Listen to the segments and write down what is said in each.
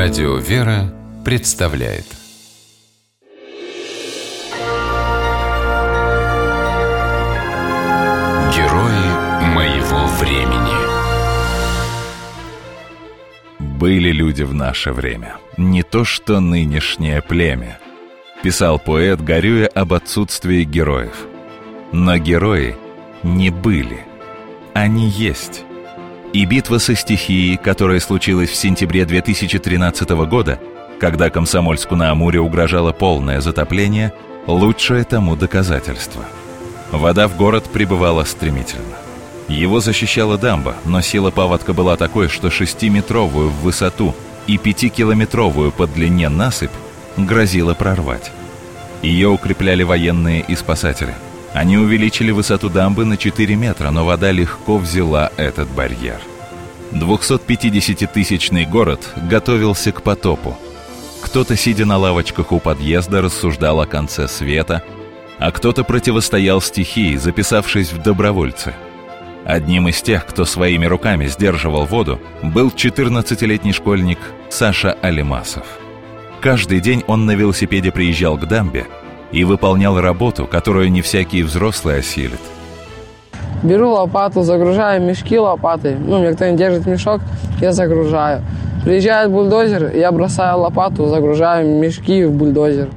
Радио «Вера» представляет. Герои моего времени. Были люди в наше время, не то что нынешнее племя, писал поэт, горюя об отсутствии героев. Но герои не были, они есть. И битва со стихией, которая случилась в сентябре 2013 года, когда Комсомольску-на-Амуре угрожало полное затопление, лучшее тому доказательство. Вода в город прибывала стремительно. Его защищала дамба, но сила паводка была такой, что шестиметровую в высоту и пятикилометровую по длине насыпь грозила прорвать. Ее укрепляли военные и спасатели – они увеличили высоту дамбы на 4 метра, но вода легко взяла этот барьер. 250-тысячный город готовился к потопу. Кто-то, сидя на лавочках у подъезда, рассуждал о конце света, а кто-то противостоял стихии, записавшись в добровольцы. Одним из тех, кто своими руками сдерживал воду, был 14-летний школьник Саша Алимасов. Каждый день он на велосипеде приезжал к дамбе – и выполнял работу, которую не всякий взрослый осилит. Беру лопату, загружаю мешки лопатой. Ну, мне кто-нибудь держит мешок, я загружаю. Приезжает бульдозер, я бросаю лопату, загружаю мешки в бульдозер.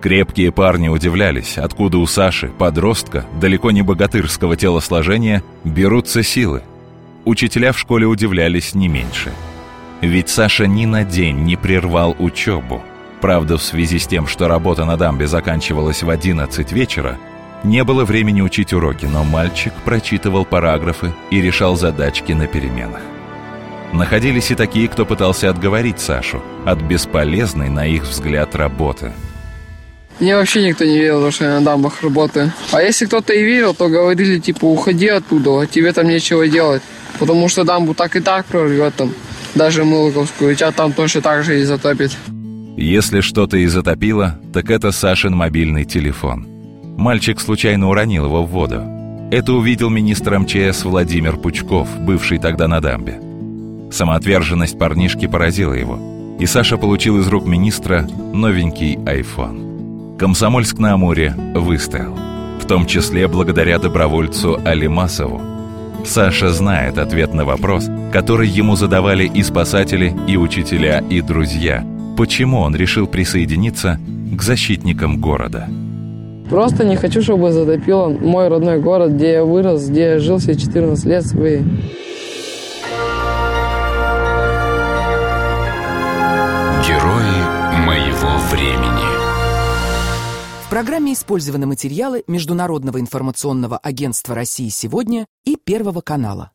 Крепкие парни удивлялись, откуда у Саши, подростка, далеко не богатырского телосложения, берутся силы. Учителя в школе удивлялись не меньше. Ведь Саша ни на день не прервал учебу – Правда, в связи с тем, что работа на дамбе заканчивалась в 11 вечера, не было времени учить уроки, но мальчик прочитывал параграфы и решал задачки на переменах. Находились и такие, кто пытался отговорить Сашу от бесполезной, на их взгляд, работы. Мне вообще никто не верил, что я на дамбах работаю. А если кто-то и верил, то говорили, типа, уходи оттуда, тебе там нечего делать. Потому что дамбу так и так прорвет там. Даже Мылковскую, тебя там точно так же и затопит. Если что-то и затопило, так это Сашин мобильный телефон. Мальчик случайно уронил его в воду. Это увидел министр МЧС Владимир Пучков, бывший тогда на дамбе. Самоотверженность парнишки поразила его, и Саша получил из рук министра новенький iPhone. Комсомольск на Амуре выстоял, в том числе благодаря добровольцу Алимасову. Саша знает ответ на вопрос, который ему задавали и спасатели, и учителя, и друзья – почему он решил присоединиться к защитникам города. Просто не хочу, чтобы затопило мой родной город, где я вырос, где я жил все 14 лет свои. Герои моего времени. В программе использованы материалы Международного информационного агентства России сегодня и Первого канала.